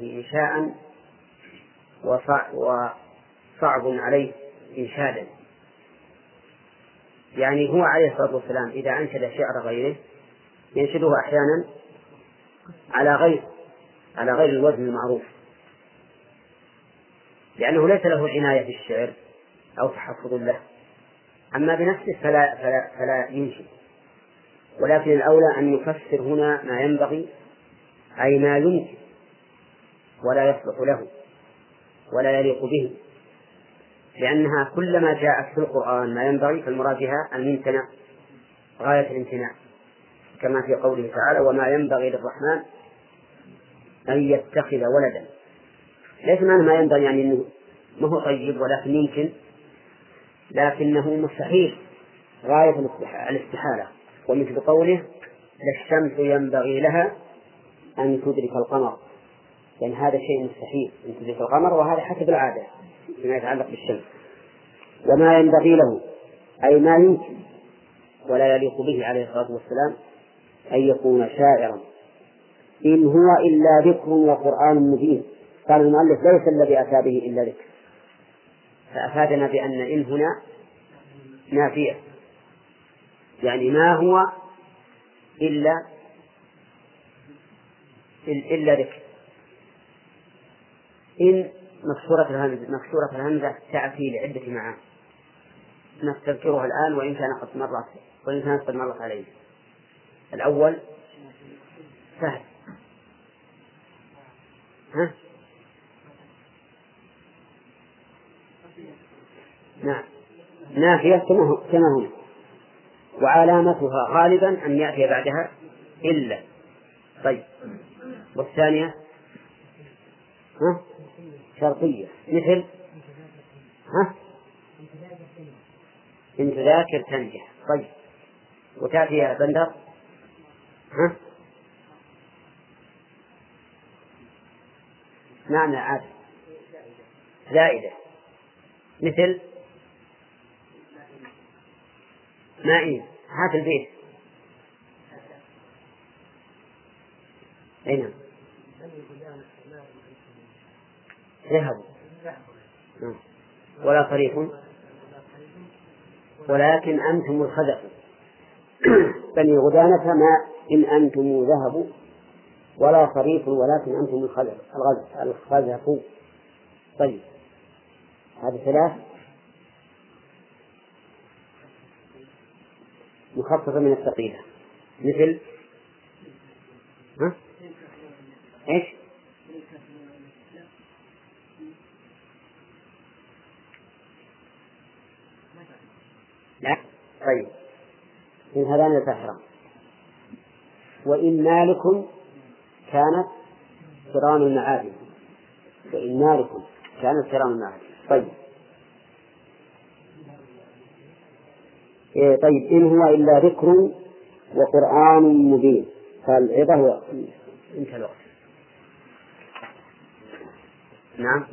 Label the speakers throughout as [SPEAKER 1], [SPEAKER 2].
[SPEAKER 1] إنشاء وصعب عليه إنشادا. يعني هو عليه الصلاة والسلام إذا أنشد شعر غيره ينشده أحيانا على غير على غير الوزن المعروف. لأنه ليس له عناية في الشعر أو تحفظ له. أما بنفسه فلا فلا فلا ينشد. ولكن الأولى أن يفسر هنا ما ينبغي أي ما يمكن. ولا يصلح له ولا يليق به لأنها كلما جاءت في القرآن ما ينبغي فالمراد بها أن يمتنع غاية الامتناع كما في قوله تعالى وما ينبغي للرحمن أن يتخذ ولدا ليس معنى ما ينبغي يعني أنه ما هو طيب ولكن يمكن لكنه مستحيل غاية الاستحالة. ومثل قوله للشمس ينبغي لها أن تدرك القمر لأن هذا شيء مستحيل أن تدرك القمر وهذا حسب العادة فيما يتعلق بالشمس. وما ينبغي له أي ما يمكن ولا يليق به عليه الصلاة والسلام أن يكون شاعرا. إن هو إلا ذكر وقرآن مبين. قال المؤلف ليس الذي أتى به إلا ذكر. فأفادنا بأن إن هنا نافية. يعني ما هو إلا إلا ذكر. إن مكسورة الهمزة مكسورة الهمزة تأتي لعدة معاني. نستذكرها الآن وإن كان قد مرت وإن كانت قد مرت عليه الأول سهل. ها؟ نعم. نافية كما هم وعلامتها غالبا أن يأتي بعدها إلا. طيب. والثانية؟ ها؟ شرطية. مثل؟ ها؟ إن تذاكر تنجح طيب. وتأتي يا بندر؟ ها؟ معنى عاد زائدة. مثل؟ مائية. هات البيت. أي نعم. نعم. ولا طريق. ولكن أنتم الخزف بني غدانة ما إن أنتم ذهبوا ولا صريف ولكن أنتم الخزف الخزف طيب. هذه ثلاث. مخففة من الثقيلة. مثل؟ ها؟ إيش؟ لا طيب. من هذان الفاحرة وإن مالكم كانت كرام المعادن. وإن مالكم كانت كرام المعادن. طيب. إيه طيب. إن هو إلا ذكر وقرآن مبين. فالعظة هو. انتهى الوقت. نعم.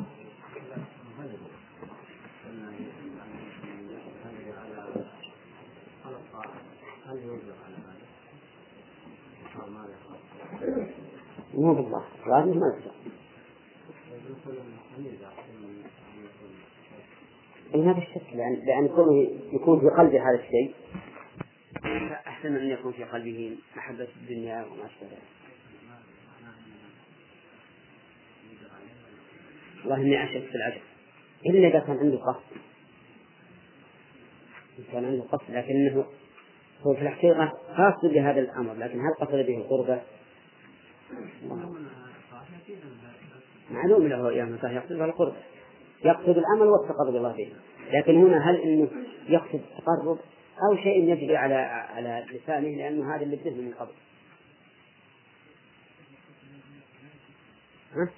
[SPEAKER 1] مو بالله غالبا ما يقدر اي هذا الشك لأن لأن كونه يكون في قلبه هذا الشيء أحسن من أن يكون في قلبه محبة الدنيا وما أشبه ذلك. والله إني أشك في العجب إلا إذا كان عنده قصد إن كان عنده قصد لكنه هو في الحقيقة خاص بهذا الأمر لكن هل قصد به القربة؟ معلوم له يا متى يقصد به القربة. يقصد الأمل والتقرب الله به لكن هنا هل إنه يقصد التقرب؟ أو شيء يجري على على لسانه لأنه هذا اللي بده من قبل. ها؟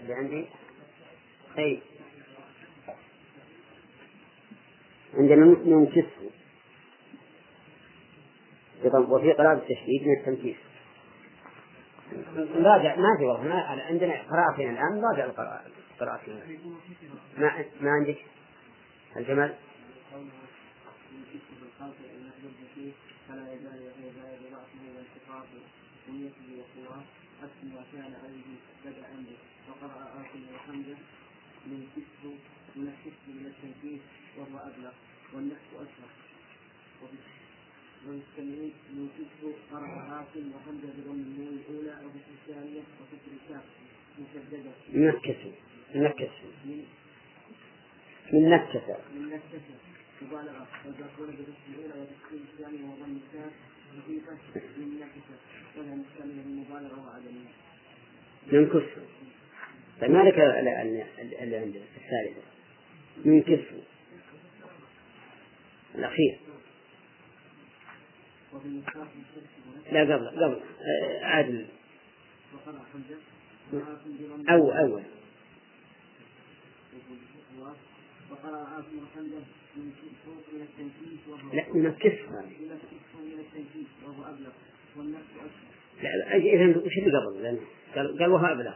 [SPEAKER 1] اللي عندي؟ اي عندنا ننكسه وفي قراءة التشديد من التنكيس نراجع ما في والله ما عندنا قراءتين الآن نراجع القراءتين ما ما عندك؟ الجمال
[SPEAKER 2] ما كان عليه بدأ به وقرأ آكل وحمده من كسر من الكسر من التنفيذ وهو أبلغ والنفس أشهر من كسر قرأ آكل وحمده بضم النون الأولى وفي الثانية وكسر الكاف مشددة.
[SPEAKER 1] من الكسر من؟ نكسة
[SPEAKER 2] من نكسة مبالغة. والباقون بالاسم الأولى وتسكين الثانية وضم الكاف خفيفة من نكسة ولا مستمر المبالغة وعدمها
[SPEAKER 1] من كسر طيب ما لك اللي عندنا الثالثة من كسر الأخير. لا قبل قبل. آه، عادل. أو أول.
[SPEAKER 2] وهو
[SPEAKER 1] لا
[SPEAKER 2] وهو أشهر
[SPEAKER 1] لا إذا وش اللي قبل؟ قال قال وها أبلغ.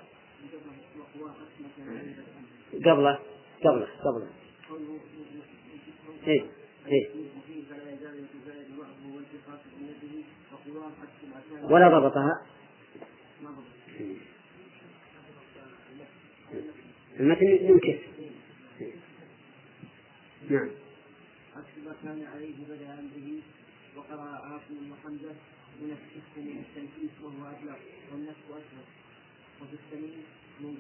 [SPEAKER 1] قبله. قبله
[SPEAKER 2] قوله
[SPEAKER 1] إيه إيه. ولا ضبطها المتن من كسر نعم.
[SPEAKER 2] ما كان عليه بدأ به وقرأ عاصم وحمزة من من التنكيس وهو أبلغ والنفس أشهر وفي السمين من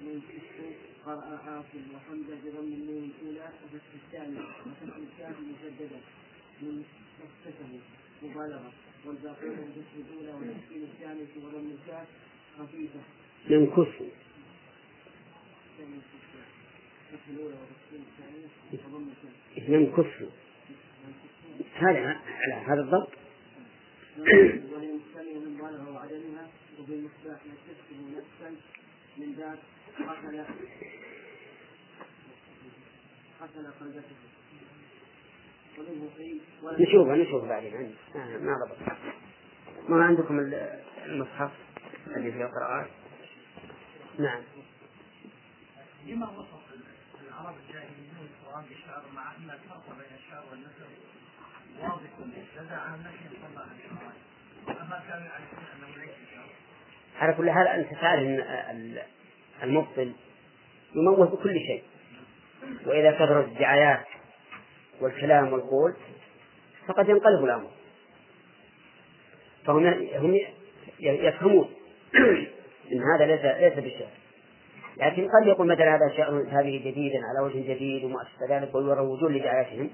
[SPEAKER 2] من كسر قرأ عاصم وحمزة بضم النون الأولى وفتح الثانية وفتح الكاف مشددة من نفسته مبالغة والباقون بفتح الأولى وتسكين الثانية وضم الكاف خفيفة.
[SPEAKER 1] من كسر. من كسر. هذا على هذا الضبط.
[SPEAKER 2] وهي مستمع من بالغ وعدمها وبالمصباح نكتسب نفسا من ذات قتل قتل قلبته ومنه قيل ولا
[SPEAKER 1] نشوفها نشوف بعدين. آه، ما ضبط ما عندكم ال- المصحف؟ اللي فيه القراءات نعم.
[SPEAKER 3] لما وصف العرب الجاهليون القرآن بالشعر مع أن الفرق بين الشعر والنثر واضح لدى عامتهم صلى عن الشعراء أما كانوا يعرفون أنه ليس شعر.
[SPEAKER 1] على كل حال أنت تعرف ال- المبطل يموه بكل شيء. وإذا كثرت الدعايات والكلام والقول فقد ينقلب الأمر. فهم هم يفهمون أن هذا ليس ليس بالشعر لكن قد يقول مثلا هذا شعر هذه جديدا على وجه جديد وما أشبه ذلك ويروجون لدعايتهم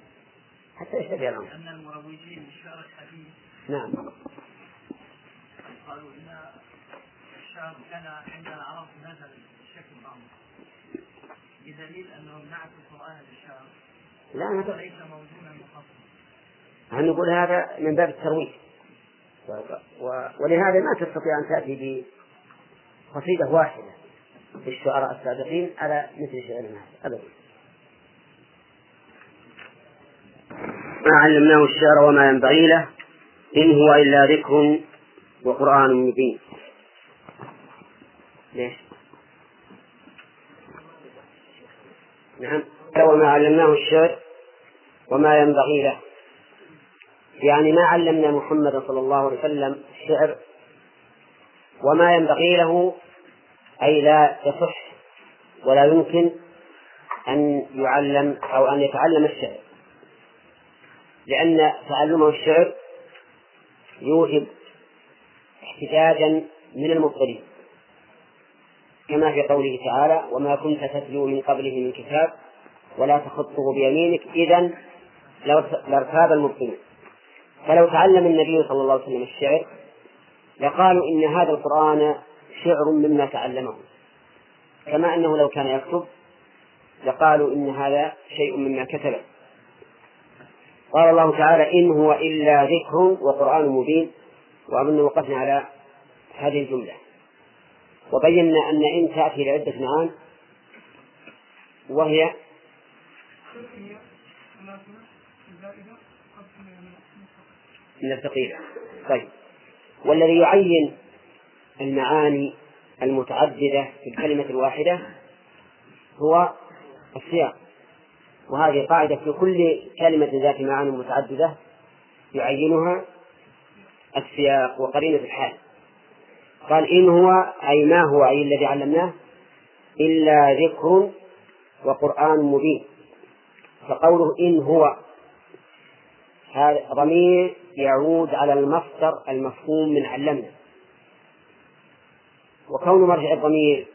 [SPEAKER 1] حتى يشتبه الأمر.
[SPEAKER 3] لأن المروجين للشعر الحديث
[SPEAKER 1] نعم.
[SPEAKER 3] قالوا إن الشعر كان عند العرب نزل بشكل أمر بدليل أنهم نعتوا القرآن بالشعر.
[SPEAKER 1] لا
[SPEAKER 3] وليس موزونا مخصصا
[SPEAKER 1] هل نقول هذا من باب الترويج. ولهذا ما تستطيع أن تأتي بقصيدة واحدة للشعراء السابقين على مثل شعرنا هذا أبدا. ما علمناه الشعر وما ينبغي له إن هو إلا ذكر وقرآن مبين. ليش؟ نعم. وما علمناه الشعر وما ينبغي له. يعني ما علمنا محمد صلى الله عليه وسلم الشعر وما ينبغي له أي لا يصح ولا يمكن أن يعلم أو أن يتعلم الشعر. لأن تعلمه الشعر يوجب احتجاجا من المبطلين. كما في قوله تعالى وما كنت تتلو من قبله من كتاب ولا تخطه بيمينك. إذا لارتاب المبطلون. فلو تعلم النبي صلى الله عليه وسلم الشعر لقالوا إن هذا القرآن شعر مما تعلمه. كما أنه لو كان يكتب لقالوا إن هذا شيء مما كتبه قال الله تعالى إن هو إلا ذكر وقرآن مبين. وأظن وقفنا على هذه الجملة. وبينا أن إن تأتي لعدة معان وهي من الثقيلة طيب. والذي يعين المعاني المتعددة في الكلمة الواحدة هو السياق. وهذه قاعدة في كل كلمة ذات معاني متعددة يعينها السياق وقرينة الحال. قال إن هو أي ما هو أي الذي علمناه إلا ذكر وقرآن مبين. فقوله إن هو هذا ضمير يعود على المصدر المفهوم من علمنا. وكون مرجع الضمير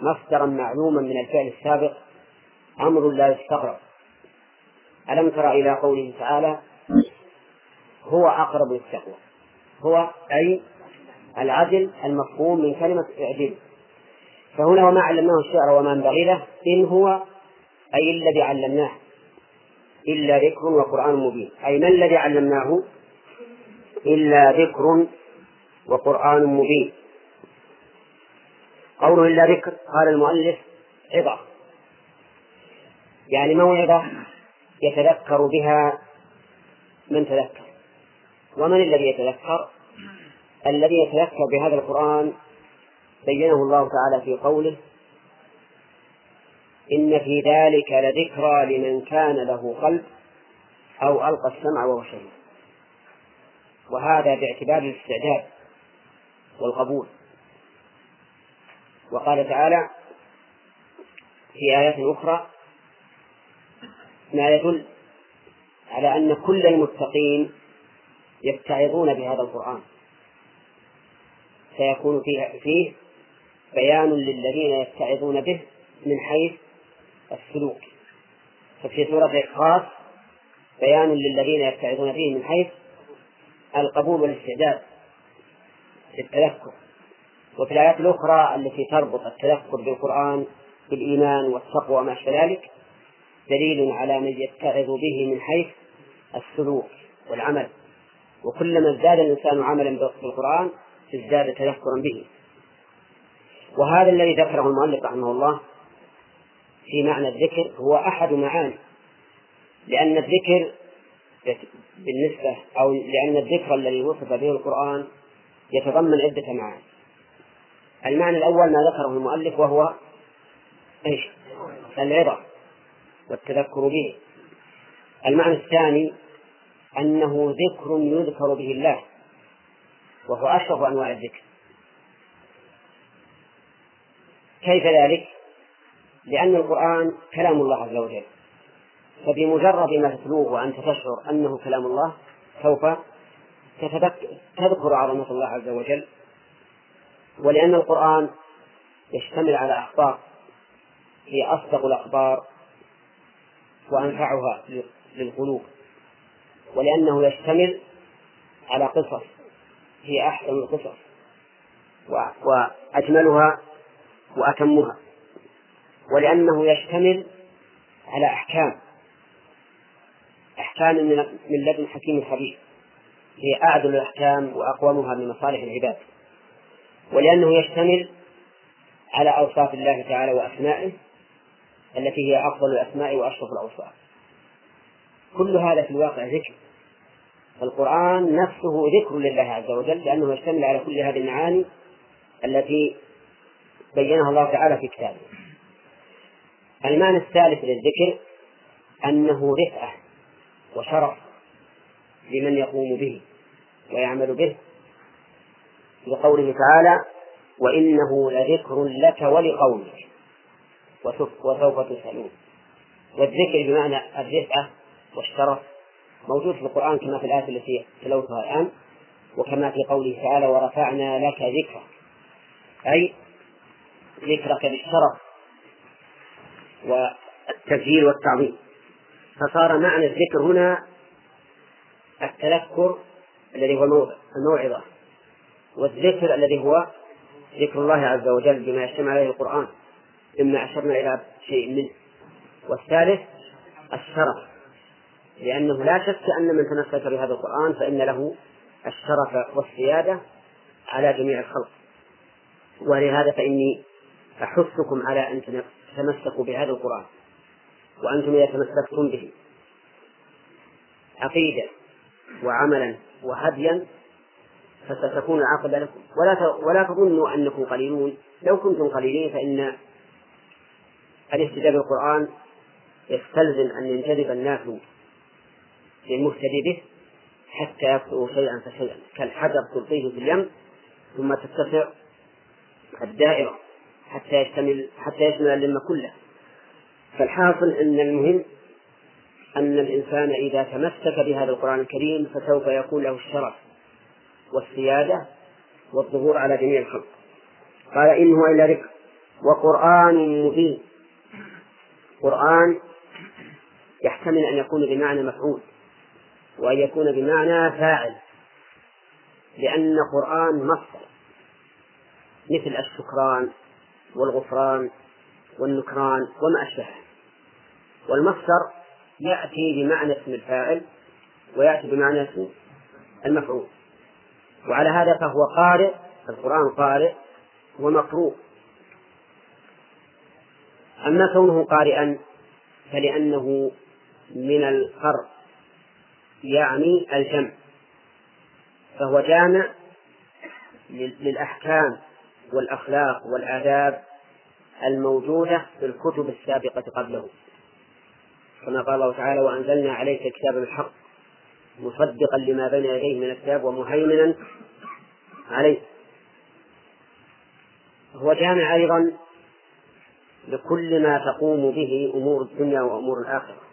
[SPEAKER 1] مصدرا معلوما من الفعل السابق أمر لا يستغرب. ألم تر إلى قوله تعالى هو أقرب للتقوى. هو أي العدل المفهوم من كلمة اعدل. فهنا وما علمناه الشعر وما ينبغي له إن هو أي الذي علمناه. إلا ذكر وقرآن مبين. أي ما الذي علمناه؟ إلا ذكر وقرآن مبين. قوله إلا ذكر قال المؤلف عظة. يعني موعظة يتذكر بها من تذكر. ومن الذي يتذكر؟ الذي يتذكر بهذا القرآن بينه الله تعالى في قوله إن في ذلك لذكرى لمن كان له قلب أو ألقى السمع وهو شهيد. وهذا باعتبار الاستعداد والقبول. وقال تعالى في آيات أخرى ما يدل على أن كل المتقين يتعظون بهذا القرآن. سيكون فيه, فيه بيان للذين يتعظون به من حيث السلوك. ففي سورة الإخلاص بيان للذين يتعظون به من حيث القبول والاستعداد للتذكر وفي الآيات الأخرى التي تربط التذكر بالقرآن بالإيمان والتقوى وما أشبه ذلك دليل على من يتعظ به من حيث السلوك والعمل. وكلما ازداد الإنسان عملا بالقرآن ازداد تذكرا به. وهذا الذي ذكره المؤلف رحمه الله في معنى الذكر هو أحد معاني لأن الذكر بالنسبة أو لأن الذكر الذي وصف به القرآن يتضمن عدة معاني. المعنى الأول ما ذكره المؤلف وهو إيش؟ العظة والتذكر به. المعنى الثاني أنه ذكر يذكر به الله. وهو أشرف أنواع الذكر. كيف ذلك؟ لأن القرآن كلام الله عز وجل. فبمجرد ما تتلوه وأنت تشعر أنه كلام الله سوف تذكر عظمة الله عز وجل. ولأن القرآن يشتمل على أخبار هي أصدق الأخبار وأنفعها للقلوب. ولأنه يشتمل على قصص. هي أحسن القصص. وأجملها وأتمها. ولأنه يشتمل على أحكام. أحكام من لدن حكيم خبير. هي أعدل الأحكام وأقومها لمصالح العباد. ولأنه يشتمل على أوصاف الله تعالى وأسمائه التي هي أفضل الأسماء وأشرف الأوصاف. كل هذا في الواقع ذكر. القرآن نفسه ذكر لله عز وجل لأنه يشتمل على كل هذه المعاني التي بينها الله تعالى في كتابه. المعنى الثالث للذكر أنه رفعة وشرف لمن يقوم به ويعمل به. لقوله تعالى وإنه لذكر لك ولقومك وسوف تسألون. والذكر بمعنى الرفعة والشرف موجود في القرآن كما في الآية التي تلوتها الآن وكما في قوله تعالى ورفعنا لك ذكرك. أي ذكرك بالشرف والتسجيل والتعظيم. فصار معنى الذكر هنا التذكر الذي هو الموعظة والذكر الذي هو ذكر الله عز وجل بما يشتمل عليه القرآن إما أشرنا إلى شيء منه. والثالث الشرف. لأنه لا شك أن من تمسك بهذا القرآن فإن له الشرف والسيادة على جميع الخلق. ولهذا فإني أحثكم على أن تمسكوا بهذا القرآن وأنتم إذا تمسكتم به عقيدة وعملا وهديا فستكون عاقبة لكم. ولا ولا تظنوا أنكم قليلون. لو كنتم قليلين فإن الاهتداء بالقرآن يستلزم أن ينجذب الناس للمهتدي به حتى يكثر شيئا فشيئا كالحجر تلقيه في اليم ثم تتسع الدائرة حتى يشتمل حتى يشمل اللم كله. فالحاصل أن المهم أن الإنسان إذا تمسك بهذا القرآن الكريم فسوف يكون له الشرف والسيادة والظهور على جميع الخلق. قال إن هو إلا ذكر وقرآن مبين. قرآن يحتمل أن يكون بمعنى مفعول. وأن يكون بمعنى فاعل لأن قرآن مصدر مثل الشكران والغفران والنكران وما أشبهه. والمصدر يأتي بمعنى اسم الفاعل ويأتي بمعنى اسم المفعول. وعلى هذا فهو قارئ القرآن قارئ ومقروء. أما كونه قارئا فلأنه من القرء يعني الجمع فهو جامع للأحكام والأخلاق والآداب الموجودة في الكتب السابقة قبله. كما قال الله تعالى وأنزلنا عليك الكتاب بالحق مصدقا لما بين يديه من الكتاب ومهيمنا عليه. هو جامع أيضا لكل ما تقوم به أمور الدنيا وأمور الآخرة.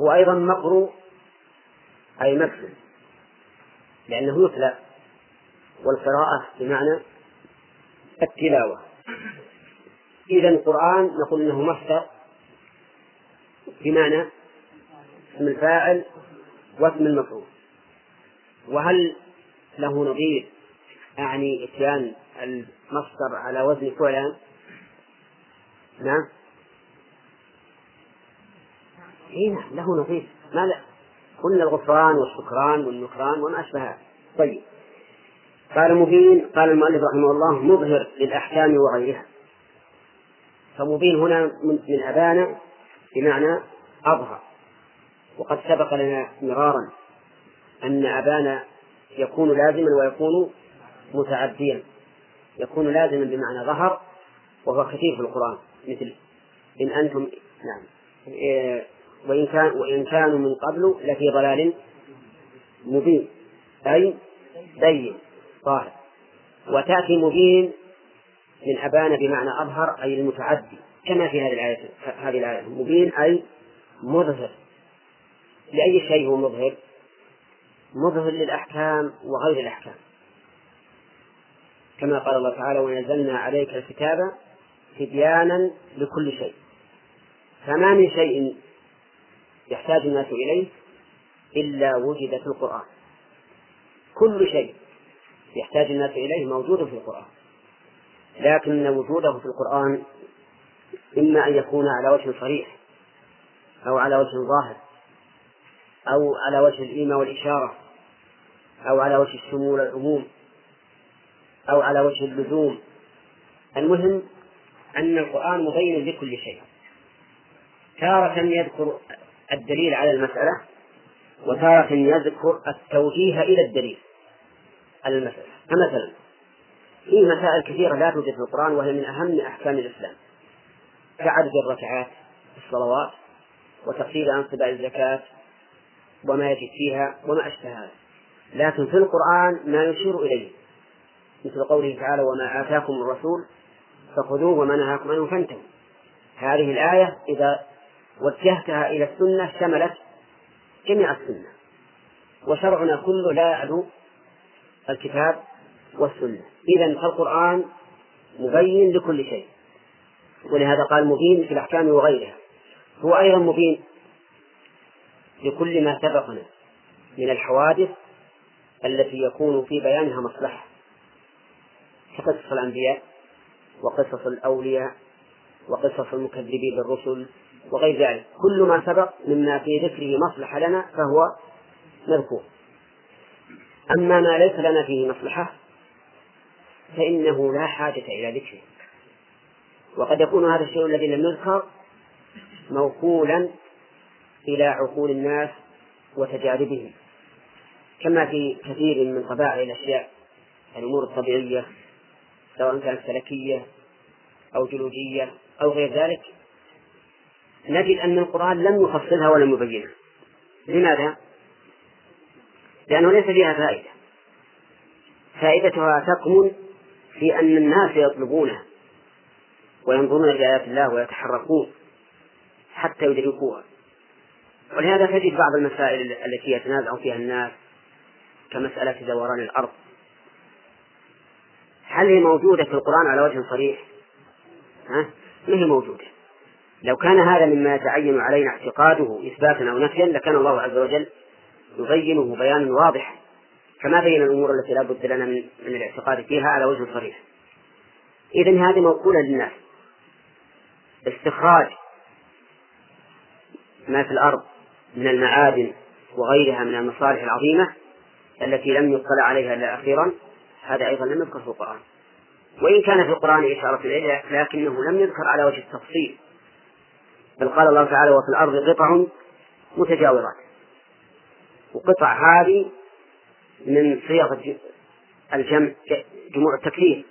[SPEAKER 1] هو أيضا مقروء أي مثل لأنه يتلى والقراءة بمعنى التلاوة. إذا القرآن نقول أنه مصدر بمعنى اسم الفاعل واسم المفعول. وهل له نظير أعني إتيان المصدر على وزن فعلان؟ نعم. إي نعم له نظير. ما لا. قلنا الغفران والشكران والنكران وما أشبه. طيب. قال مبين قال المؤلف رحمه الله مظهر للأحكام وغيرها. فمبين هنا من أبانا بمعنى أظهر. وقد سبق لنا مرارا أن أبانا يكون لازما ويكون متعديا. يكون لازما بمعنى ظهر وهو كثير في القرآن مثل إن أنتم نعم إيه، وإن كان وإن كانوا من قبل لفي ضلال مبين. أي بين ظاهر. وتأتي مبين من أبان بمعنى أظهر أي المتعدي كما في هذه الآية هذه الآية. مبين أي مظهر. لأي شيء هو مظهر؟ مظهر للأحكام وغير الأحكام. كما قال الله تعالى ونزلنا عليك الكتاب تبيانا لكل شيء. فما من شيء يحتاج الناس إليه إلا وجد في القرآن. كل شيء يحتاج الناس إليه موجود في القرآن. لكن وجوده في القرآن إما أن يكون على وجه صريح أو على وجه ظاهر أو على وجه الإيماء والإشارة أو على وجه الشمول والعموم أو على وجه اللزوم. المهم أن القرآن مبين لكل شيء. تارة يذكر الدليل على المسألة وتارة يذكر التوجيه إلى الدليل على المسألة. فمثلا في مسائل كثيرة لا توجد في القرآن وهي من أهم أحكام الإسلام. كعدد الركعات في الصلوات وتقصير أنصباء الزكاة وما يجب فيها وما أشبه هذا. لكن في القرآن ما يشير إليه. مثل قوله تعالى وما آتاكم الرسول فخذوه وما نهاكم عنه فانتهوا. هذه الآية إذا وجهتها إلى السنة شملت جميع السنة. وشرعنا كله لا يعلو الكتاب والسنة. إذا فالقرآن مبين لكل شيء. ولهذا قال مبين في الأحكام وغيرها. هو أيضا مبين لكل ما سبقنا من الحوادث التي يكون في بيانها مصلحة. كقصص الأنبياء وقصص الأولياء وقصص المكذبين بالرسل وغير ذلك. كل ما سبق مما في ذكره مصلحة لنا فهو مذكور. أما ما ليس لنا فيه مصلحة فإنه لا حاجة إلى ذكره. وقد يكون هذا الشيء الذي لم يذكر موكولا إلى عقول الناس وتجاربهم. كما في كثير من طبائع الأشياء الأمور الطبيعية سواء كانت فلكية أو جيولوجية أو غير ذلك نجد أن القرآن لم يفصلها ولم يبينها لماذا؟ لأنه ليس فيها فائدة فائدتها تكمن في أن الناس يطلبونها وينظرون إلى آيات الله ويتحركون حتى يدركوها ولهذا تجد بعض المسائل التي يتنازع فيها الناس كمسألة دوران الأرض هل هي موجودة في القرآن على وجه صريح؟ ها؟ ما هي موجودة لو كان هذا مما يتعين علينا اعتقاده إثباتا أو نفيا لكان الله عز وجل يبينه بيانا واضحا. كما بين الأمور التي لا بد لنا من, الاعتقاد فيها على وجه صريح. إذا هذه موكولة للناس. استخراج ما في الأرض من المعادن وغيرها من المصالح العظيمة التي لم يطلع عليها إلا أخيرا هذا أيضا لم يذكر في القرآن. وإن كان في القرآن إشارة إليه لكنه لم يذكر على وجه التفصيل. بل قال الله تعالى وفي الأرض قطع متجاورات. وقطع هذه من صيغ الجمع جموع التكثير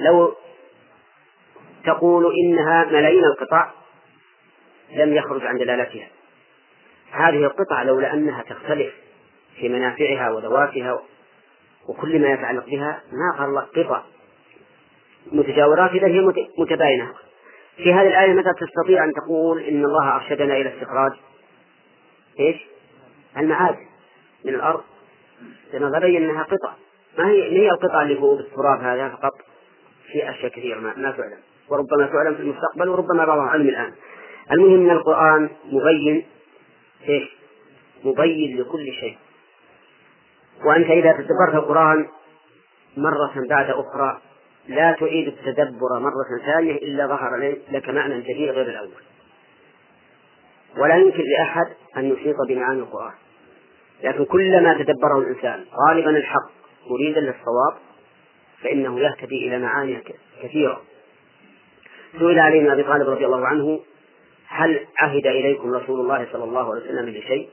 [SPEAKER 1] لو تقول إنها ملايين القطع لم يخرج عن دلالتها. هذه القطع لولا أنها تختلف في منافعها وذواتها وكل ما يتعلق بها ما قال الله قطع. متجاورات إذا هي متباينة. في هذه الآية متى تستطيع أن تقول إن الله أرشدنا إلى استخراج إيش؟ المعادن من الأرض؟ لأنه تبين أنها قطع. ما هي ما هي القطع اللي فوق التراب هذا فقط؟ في أشياء كثيرة ما, ما تعلم. وربما تعلم في المستقبل وربما بعضها علم الآن. المهم أن القرآن مبين إيش؟ مبين لكل شيء. وأنت إذا تدبرت القرآن مرة بعد أخرى لا تعيد التدبر مرة ثانية إلا ظهر لك معنى جديد غير الأول. ولا يمكن لأحد أن يحيط بمعاني القرآن. لكن كلما تدبره الإنسان غالبا الحق مريدا للصواب فإنه يهتدي إلى معاني كثيرة. سئل علي بن أبي طالب رضي الله عنه هل عهد إليكم رسول الله صلى الله عليه وسلم بشيء؟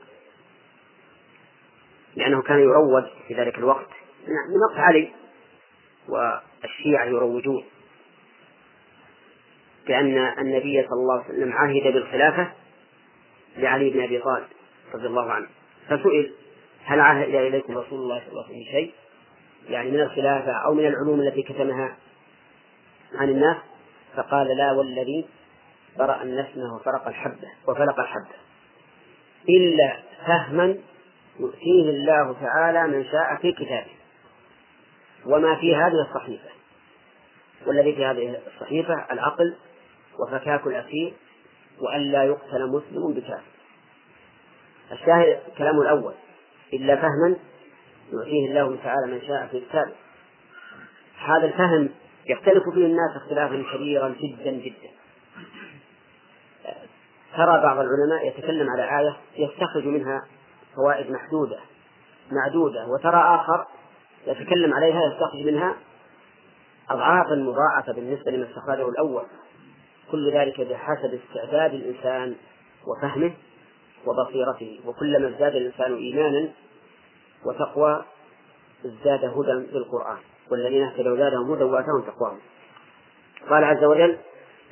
[SPEAKER 1] لأنه كان يروج في ذلك الوقت. من وقت علي والشيعة يروجون. بأن النبي صلى الله عليه وسلم عهد بالخلافة لعلي بن أبي طالب رضي الله عنه. فسئل هل عهد إليكم رسول الله صلى الله عليه وسلم بشيء يعني من الخلافة أو من العلوم التي كتمها عن الناس؟ فقال لا والذي برأ النسمة وفرق الحبة وفلق الحبة. إلا فهما يؤتيه الله تعالى من شاء في كتابه. وما في هذه الصحيفة. والذي في هذه الصحيفة العقل وفكاك الأسير وألا يقتل مسلم بكافر. الشاهد كلامه الأول إلا فهما يؤتيه الله تعالى من شاء في كتابه. هذا الفهم يختلف فيه الناس اختلافا كبيرا جدا جدا. ترى بعض العلماء يتكلم على آية يستخرج منها فوائد محدودة معدودة وترى آخر يتكلم عليها يستخرج منها أضعافا مضاعفة بالنسبة لما استخرجه الأول. كل ذلك بحسب استعداد الإنسان وفهمه وبصيرته. وكلما ازداد الإنسان إيمانا وتقوى ازداد هدى بالقرآن. والذين اهتدوا زادهم هدى وآتاهم تقواهم. قال عز وجل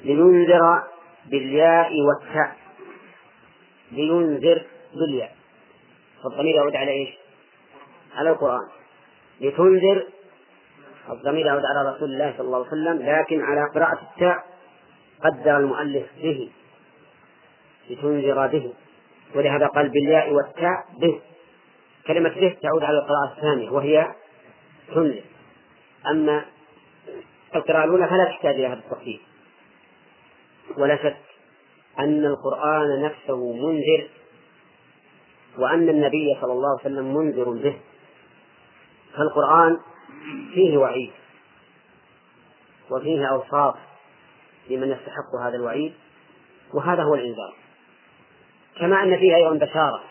[SPEAKER 1] لينذر بالياء والتاء. لينذر بالياء. فالضمير يعود على إيش؟ على القرآن. لتنذر الضمير يعود على رسول الله صلى الله عليه وسلم لكن على قراءة التاء قدر المؤلف به لتنذر به ولهذا قال بالياء والتاء به. كلمة به تعود على القراءة الثانية وهي تنذر. أما القراءة الأولى فلا تحتاج إلى هذا التخفيف ولا شك أن القرآن نفسه منذر وأن النبي صلى الله عليه وسلم منذر به. فالقرآن فيه وعيد وفيه أوصاف لمن يستحق هذا الوعيد وهذا هو الإنذار. كما أن فيه أيضا بشارة.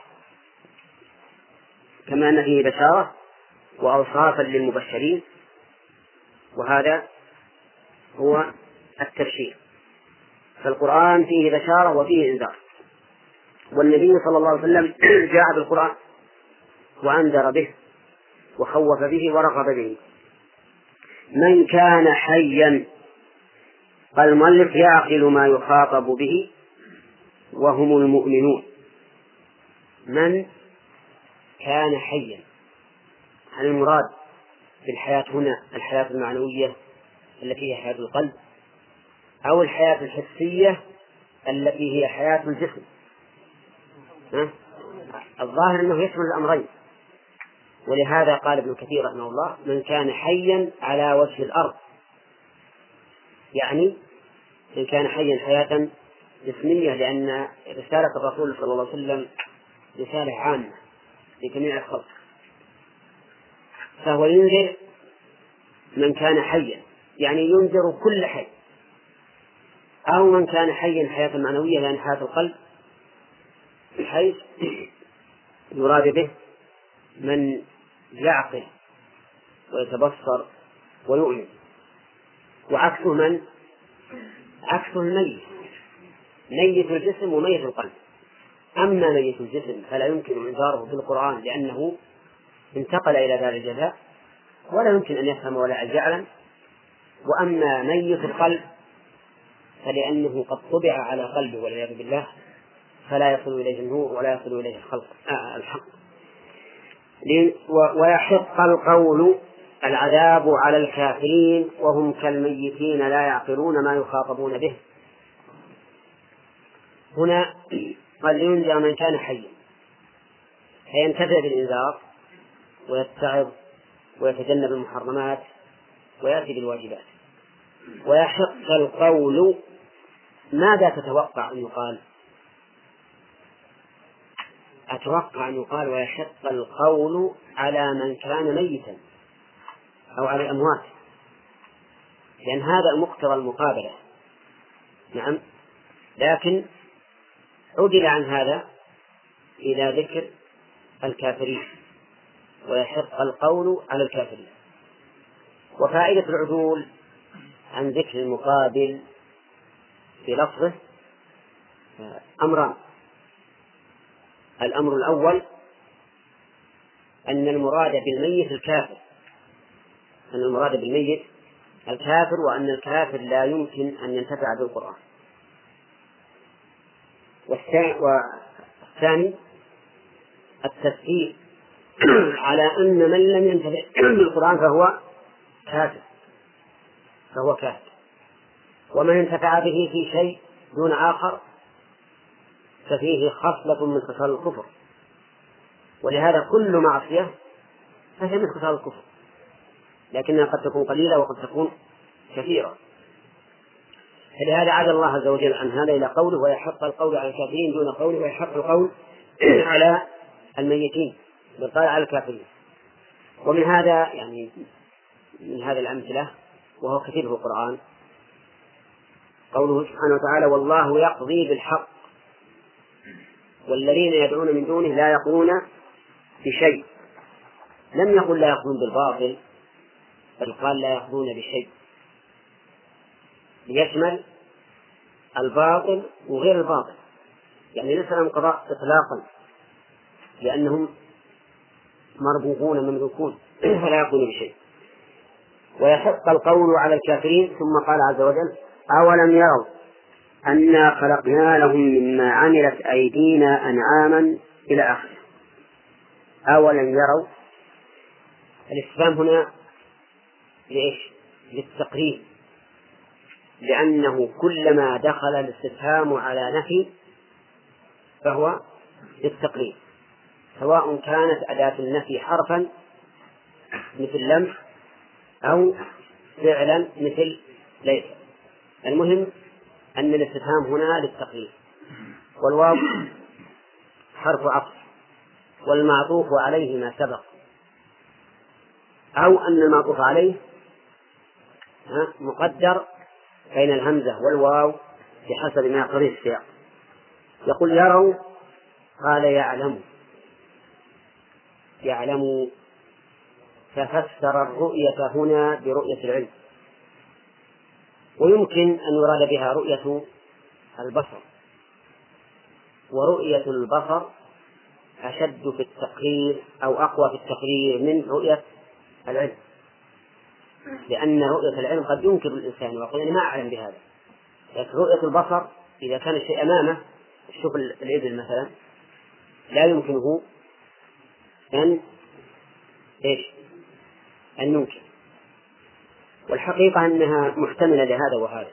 [SPEAKER 1] كما أن فيه بشارة وأوصافا للمبشرين وهذا هو التبشير. فالقرآن فيه بشارة وفيه إنذار. والنبي صلى الله عليه وسلم جاء بالقرآن وأنذر به. وخوف به ورغب به. من كان حيا قال المؤلف يعقل ما يخاطب به وهم المؤمنون. من كان حيا؟ هل المراد بالحياة هنا الحياة المعنوية التي هي حياة القلب أو الحياة الحسية التي هي حياة الجسم؟ الظاهر أنه يشمل الأمرين. ولهذا قال ابن كثير رحمه الله من كان حيا على وجه الأرض. يعني من كان حيا حياة جسمية لأن رسالة الرسول صلى الله عليه وسلم رسالة عامة لجميع الخلق. فهو ينذر من كان حيا يعني ينذر كل حي. أو من كان حيا حياة معنوية يعني حياة القلب بحيث يراد به من يعقل ويتبصر ويؤمن. وعكسه من؟ عكسه الميت. ميت الجسم وميت القلب. أما ميت الجسم فلا يمكن إنذاره بالقرآن لأنه انتقل إلى دار الجزاء ولا يمكن أن يفهم ولا أن يعلم. وأما ميت القلب فلأنه قد طبع على قلبه والعياذ بالله فلا يصل إليه النور ولا يصل إليه الخلق آه الحق. ويحق القول العذاب على الكافرين وهم كالميتين لا يعقلون ما يخاطبون به. هنا قال لينذر من كان حيا فينتفع بالإنذار ويتعظ ويتجنب المحرمات ويأتي بالواجبات. ويحق القول ماذا تتوقع أن يقال؟ أتوقع أن يقال ويحق القول على من كان ميتا أو على الأموات. لأن هذا مقتضى المقابلة. نعم. لكن عدل عن هذا إلى ذكر الكافرين. ويحق القول على الكافرين. وفائدة العدول عن ذكر المقابل بلفظه أمران. الأمر الأول أن المراد بالميت الكافر. أن المراد بالميت الكافر وأن الكافر لا يمكن أن ينتفع بالقرآن. والثاني التفكير على أن من لم ينتفع بالقرآن فهو كافر. فهو كافر. ومن انتفع به في شيء دون آخر ففيه خصلة من خصال الكفر. ولهذا كل معصية فهي من خصال الكفر. لكنها قد تكون قليلة وقد تكون كثيرة. فلهذا عاد الله عز وجل عن هذا إلى قوله ويحق القول على الكافرين دون قوله ويحق القول على الميتين بل قال على الكافرين. ومن هذا يعني من هذه الأمثلة وهو كثير في القرآن قوله سبحانه وتعالى والله يقضي بالحق والذين يدعون من دونه لا يقضون بشيء. لم يقل لا يقضون بالباطل بل قال لا يقضون بشيء. ليشمل الباطل وغير الباطل. يعني ليس لهم قضاء إطلاقا لأنهم مربوطون مملوكون فلا يقضون بشيء. ويحق القول على الكافرين ثم قال عز وجل أولم يروا أنا خلقنا لهم مما عملت أيدينا أنعاما إلى آخره. أولم يروا الاستفهام هنا لإيش؟ للتقريب. لأنه كلما دخل الاستفهام على نفي فهو للتقريب. سواء كانت أداة النفي حرفا مثل لم أو فعلا مثل ليس. المهم أن الاستفهام هنا للتقليد والواو حرف عطف والمعطوف عليه ما سبق. أو أن المعطوف عليه مقدر بين الهمزة والواو بحسب ما يقتضيه السياق يقول يروا قال يعلم. يعلم. ففسر الرؤية هنا برؤية العلم. ويمكن أن يراد بها رؤية البصر. ورؤية البصر أشد في التقرير أو أقوى في التقرير من رؤية العلم. لأن رؤية العلم قد ينكر الإنسان ويقول أنا ما أعلم بهذا. لكن رؤية البصر إذا كان الشيء أمامه شوف الإبل مثلا لا يمكنه أن إيش؟ أن ننكر والحقيقة أنها محتملة لهذا وهذا.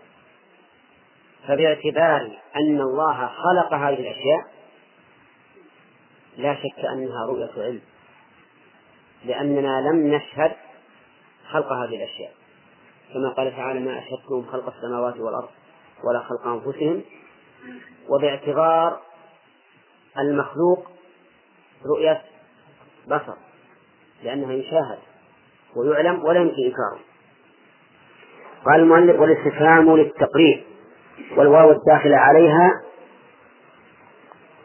[SPEAKER 1] فباعتبار أن الله خلق هذه الأشياء لا شك أنها رؤية علم لأننا لم نشهد خلق هذه الأشياء. كما قال تعالى ما أشهدتهم خلق السماوات والأرض ولا خلق أنفسهم. وباعتبار المخلوق رؤية بصر لأنها يشاهد ويعلم ولا يمكن إنكاره قال المؤلف والاستفهام للتقرير والواو الداخلة عليها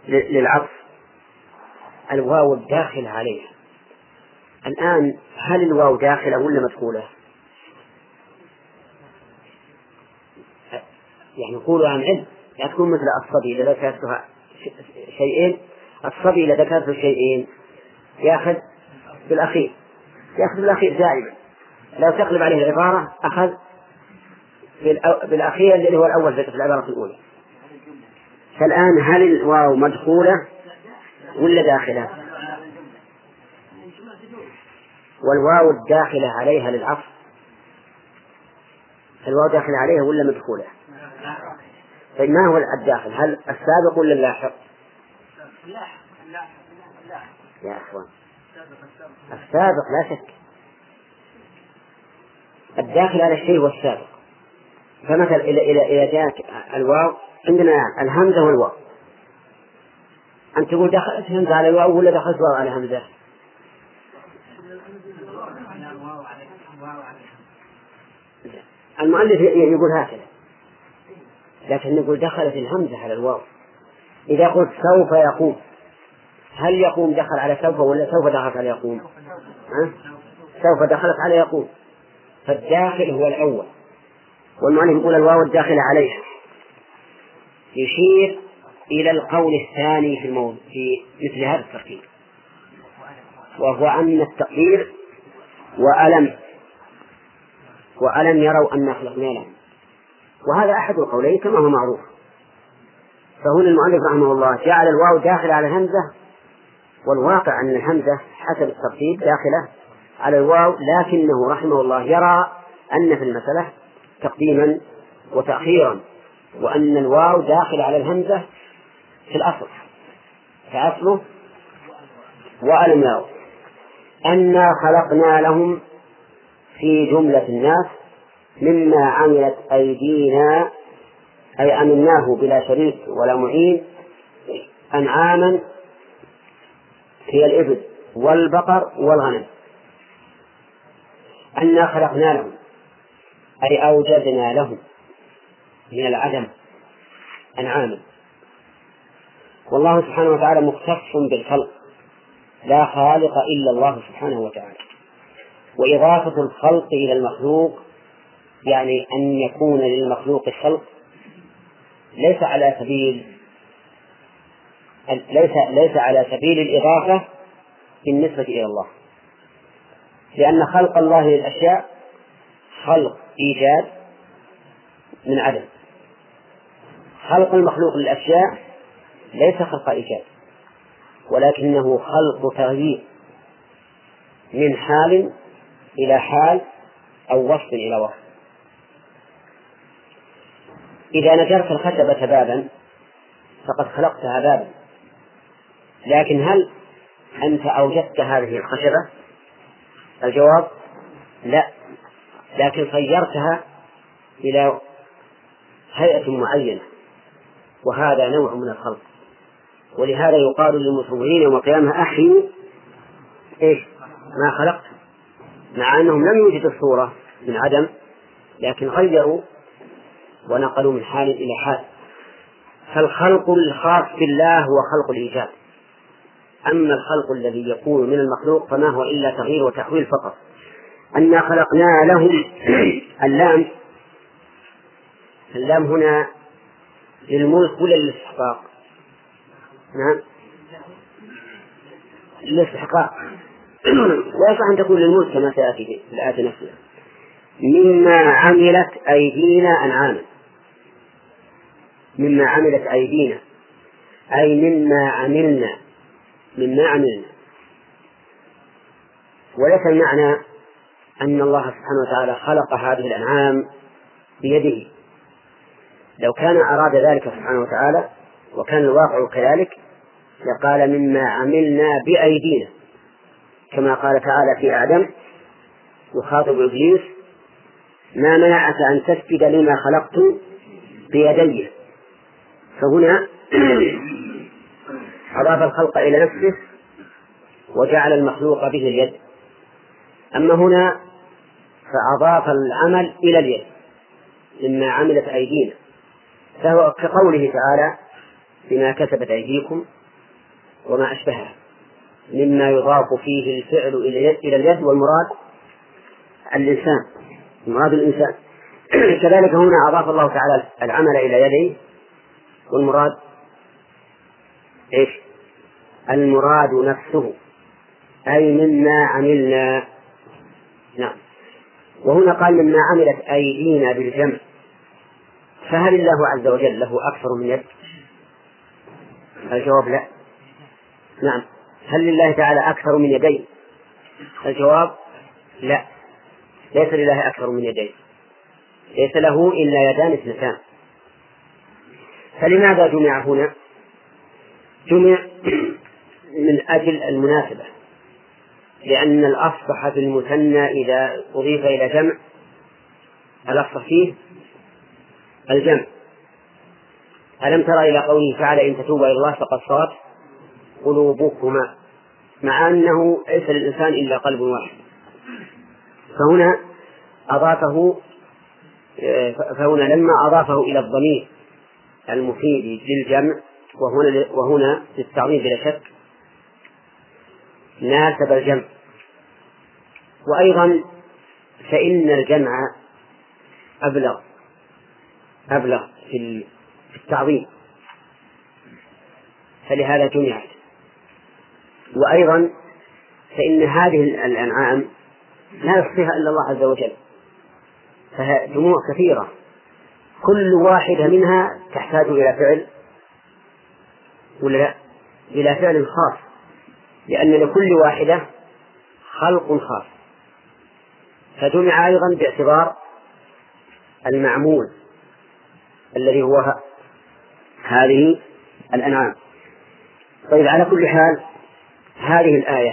[SPEAKER 1] للعطف. الواو الداخلة عليها. الآن هل الواو داخلة ولا مدخولة؟ يعني يقولوا عن علم. لا تكون مثل الصبي إذا ذكرتها شيئين. الصبي إذا ذكرته شيئين يأخذ بالأخير. يأخذ بالأخير دائما. لو تقلب عليه العبارة أخذ بالأخير الذي هو الأول في العبارة الأولى فالآن هل الواو مدخولة ولا داخلة؟ والواو الداخلة عليها للعصر الواو داخلة عليها ولا مدخولة؟ طيب ما هو الداخل؟ هل السابق ولا اللاحق؟ يا أخوان السابق لا شك الداخل على الشيء هو السابق فمثلا إذا إذا إذا جاءت الواو عندنا الهمزة والواو أنت تقول دخلت همزة على الواو ولا دخلت واو على همزة؟ المؤلف يقول هكذا لكن نقول دخلت الهمزة على الواو إذا قلت سوف يقوم هل يقوم دخل على سوف ولا سوف دخلت على يقوم؟ ها؟ سوف دخلت على يقوم فالداخل هو الأول والمؤلف يقول الواو الداخلة عليها. يشير إلى القول الثاني في الموضوع في مثل هذا الترتيب. وهو أن التقدير وألم وألم يروا أنا خلقنا لهم. وهذا أحد القولين كما هو معروف. فهنا المؤلف رحمه الله جعل الواو داخلة على الهمزة والواقع أن الهمزة حسب الترتيب داخلة على الواو لكنه رحمه الله يرى أن في المسألة تقديما وتأخيرا وأن الواو داخل على الهمزة في الأصل. فأصله وألم يروا أنا خلقنا لهم في جملة الناس مما عملت أيدينا أي عملناه بلا شريك ولا معين أنعاما هي الإبل والبقر والغنم. أنا خلقنا لهم. أي أوجدنا لهم من العدم أنعاما. والله سبحانه وتعالى مختص بالخلق لا خالق إلا الله سبحانه وتعالى. وإضافة الخلق إلى المخلوق يعني أن يكون للمخلوق خلق ليس على سبيل ليس ليس على سبيل الإضافة بالنسبة إلى الله. لأن خلق الله للأشياء خلق. إيجاد من عدم. خلق المخلوق للأشياء ليس خلق إيجاد ولكنه خلق تغيير من حال إلى حال أو وصف إلى وصف. إذا نجرت الخشبة بابا فقد خلقتها بابا. لكن هل أنت أوجدت هذه الخشبة؟ الجواب لا. لكن صيرتها إلى هيئة معينة وهذا نوع من الخلق. ولهذا يقال للمصورين يوم القيامة أحيوا إيش؟ ما خلقت. مع أنهم لم يوجدوا الصورة من عدم لكن غيروا ونقلوا من حال إلى حال. فالخلق الخاص بالله هو خلق الإيجاد. أما الخلق الذي يكون من المخلوق فما هو إلا تغيير وتحويل فقط. أنا خلقنا لهم اللام. اللام هنا للملك ولا للاستحقاق؟ نعم. للاستحقاق لا يصح أن تكون للملك كما سيأتي في الآية نفسها. مما عملت أيدينا أنعاما. مما عملت أيدينا. أي مما عملنا. مما عملنا. وليس المعنى أن الله سبحانه وتعالى خلق هذه الأنعام بيده. لو كان أراد ذلك سبحانه وتعالى وكان الواقع كذلك لقال مما عملنا بأيدينا. كما قال تعالى في آدم يخاطب إبليس ما منعك أن تسجد لما خلقت بيدي؟ فهنا أضاف الخلق إلى نفسه وجعل المخلوق به اليد. أما هنا فأضاف العمل إلى اليد مما عملت أيدينا. فهو كقوله تعالى بما كسبت أيديكم وما أشبهه مما يضاف فيه الفعل إلى اليد والمراد الإنسان المراد الإنسان. كذلك هنا أضاف الله تعالى العمل إلى يديه والمراد إيش؟ المراد نفسه أي مما عملنا وهنا قال مما عملت أيدينا بالجمع فهل الله عز وجل له أكثر من يد؟ الجواب لا نعم هل لله تعالى أكثر من يدين؟ الجواب لا ليس لله أكثر من يدين ليس له إلا يدان اثنتان فلماذا جمع هنا؟ جمع من أجل المناسبة لأن الأفصح في المثنى إذا أضيف إلى جمع الأفصح فيه الجمع. ألم تر إلى قوله تعالى إن تتوبا إلى الله فقد صارت قلوبكما. مع أنه ليس للإنسان إلا قلب واحد. فهنا أضافه فهنا لما أضافه إلى الضمير المفيد للجمع وهنا وهنا للتعظيم بلا شك ناسب الجمع. وأيضا فإن الجمع أبلغ أبلغ في التعظيم. فلهذا جمعت. وأيضا فإن هذه الأنعام لا يحصيها إلا الله عز وجل. فهي جموع كثيرة. كل واحدة منها تحتاج إلى فعل ولا لا؟ إلى فعل خاص. لأن لكل واحدة خلق خاص. فجمع أيضا باعتبار المعمول الذي هو هذه الأنعام. طيب على كل حال هذه الآية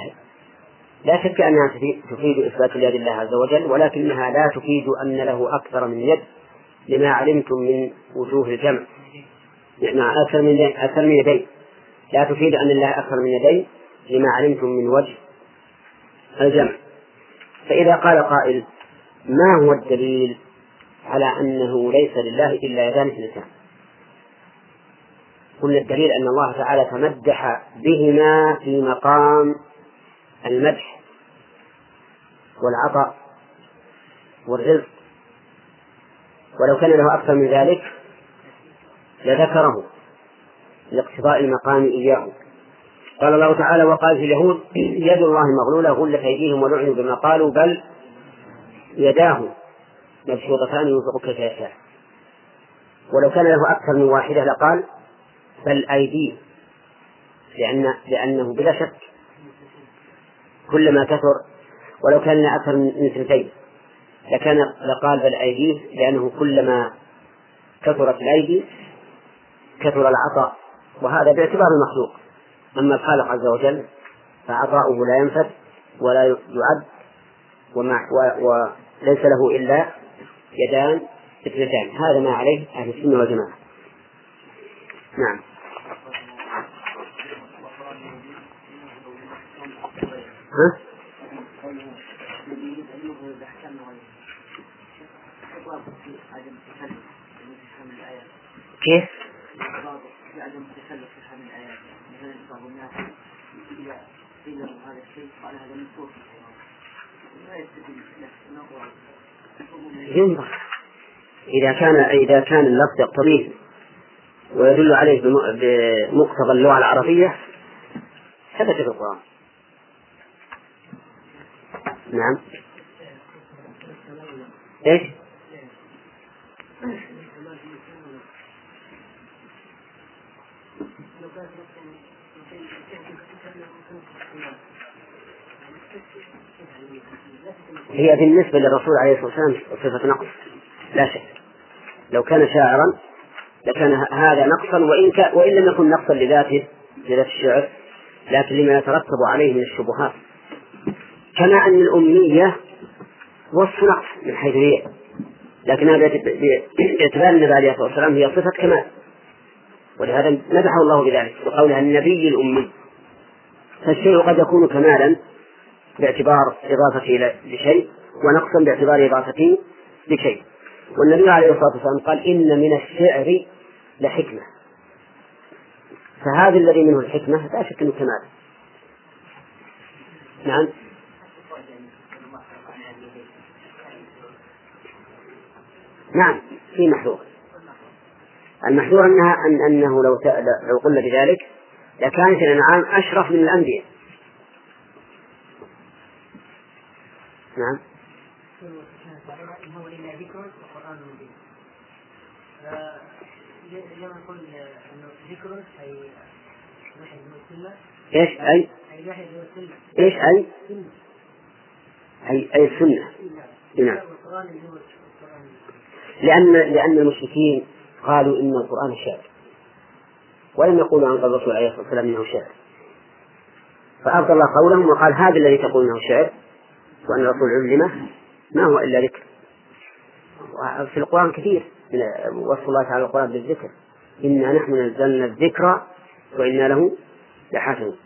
[SPEAKER 1] لا شك أنها تفيد إثبات اليد الله عز وجل ولكنها لا تفيد أن له أكثر من يد لما علمتم من وجوه الجمع. يعني أكثر من أكثر من يدين. لا تفيد أن الله أكثر من يدين لما علمتم من وجه الجمع. فإذا قال قائل ما هو الدليل على أنه ليس لله إلا يدان اثنتان؟ قلنا الدليل أن الله تعالى تمدح بهما في مقام المدح والعطاء والرزق. ولو كان له أكثر من ذلك لذكره لاقتضاء المقام إياه. قال الله تعالى وقال في اليهود يد الله مغلولة غلت أيديهم ولعنوا بما قالوا بل يداه مبسوطتان ينفق كيف يشاء. ولو كان له أكثر من واحدة لقال بل أيديه لأن لأنه بلا شك كلما كثر ولو كان أكثر من اثنتين لكان لقال بل أيديه لأنه كلما كثرت الأيدي كثر العطاء وهذا باعتبار المخلوق. أما الخالق عز وجل فعطاؤه لا ينفد ولا يعد ومع وليس له إلا يدان اثنتان هذا ما عليه أهل السنة والجماعة نعم ها؟ كيف؟ عدم التكلف في هذه الايات مثلا بعض الناس اذا قيل له هذا الشيء قال هذا من إذا كان إذا كان اللفظ يقتضيه ويدل عليه بمقتضى اللغة العربية ثبت في القرآن. نعم. إيش؟ هي بالنسبة للرسول عليه الصلاة والسلام صفة نقص. لا شك. لو كان شاعرا لكان هذا نقصا وإن, كان وإن لم يكن نقصا لذاته لذات الشعر لكن لما يترتب عليه من الشبهات. كما أن الأمنية وصف نقص من حيث هي. لكنها باعتبار النبي عليه الصلاة والسلام هي صفة كمال. ولهذا مدحه الله بذلك بقولها النبي الأمي. فالشيء قد يكون كمالا باعتبار إضافته لشيء ونقصا باعتبار إضافته لشيء. والنبي عليه الصلاة والسلام قال إن من الشعر لحكمة. فهذا الذي منه الحكمة لا شك أنه كمال. نعم. نعم في محذور المحذور أنها أن أنه لو لو قلنا بذلك لكانت الأنعام أشرف من الأنبياء. نعم. ذكر أي إيش أي؟ إيش أي؟ أي أي السنة نعم. لأن لأن المشركين قالوا إن القرآن شعر ولم يقولوا عن الرسول عليه الصلاة والسلام إنه شعر فأبطل الله قولهم وقال هذا الذي تقول إنه شعر وأن الرسول علمه ما هو إلا ذكر. في القرآن كثير من وصف الله تعالى القرآن بالذكر. إنا نحن نزلنا الذكر وإنا له لحافظون.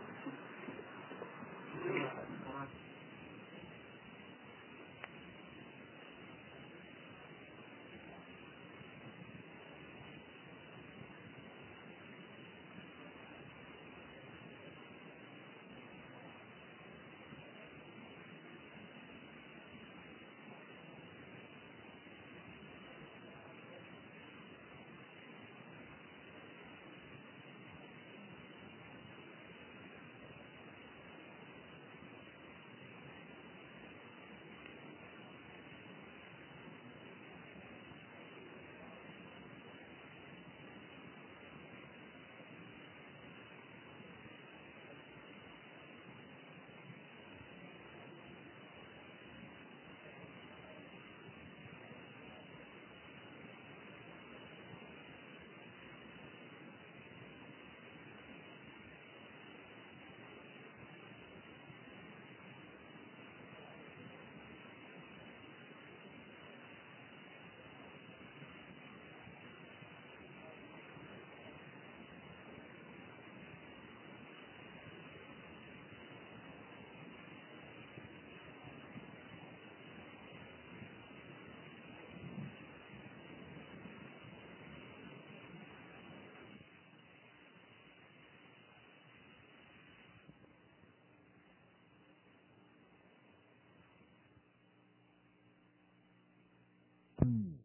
[SPEAKER 4] Mm.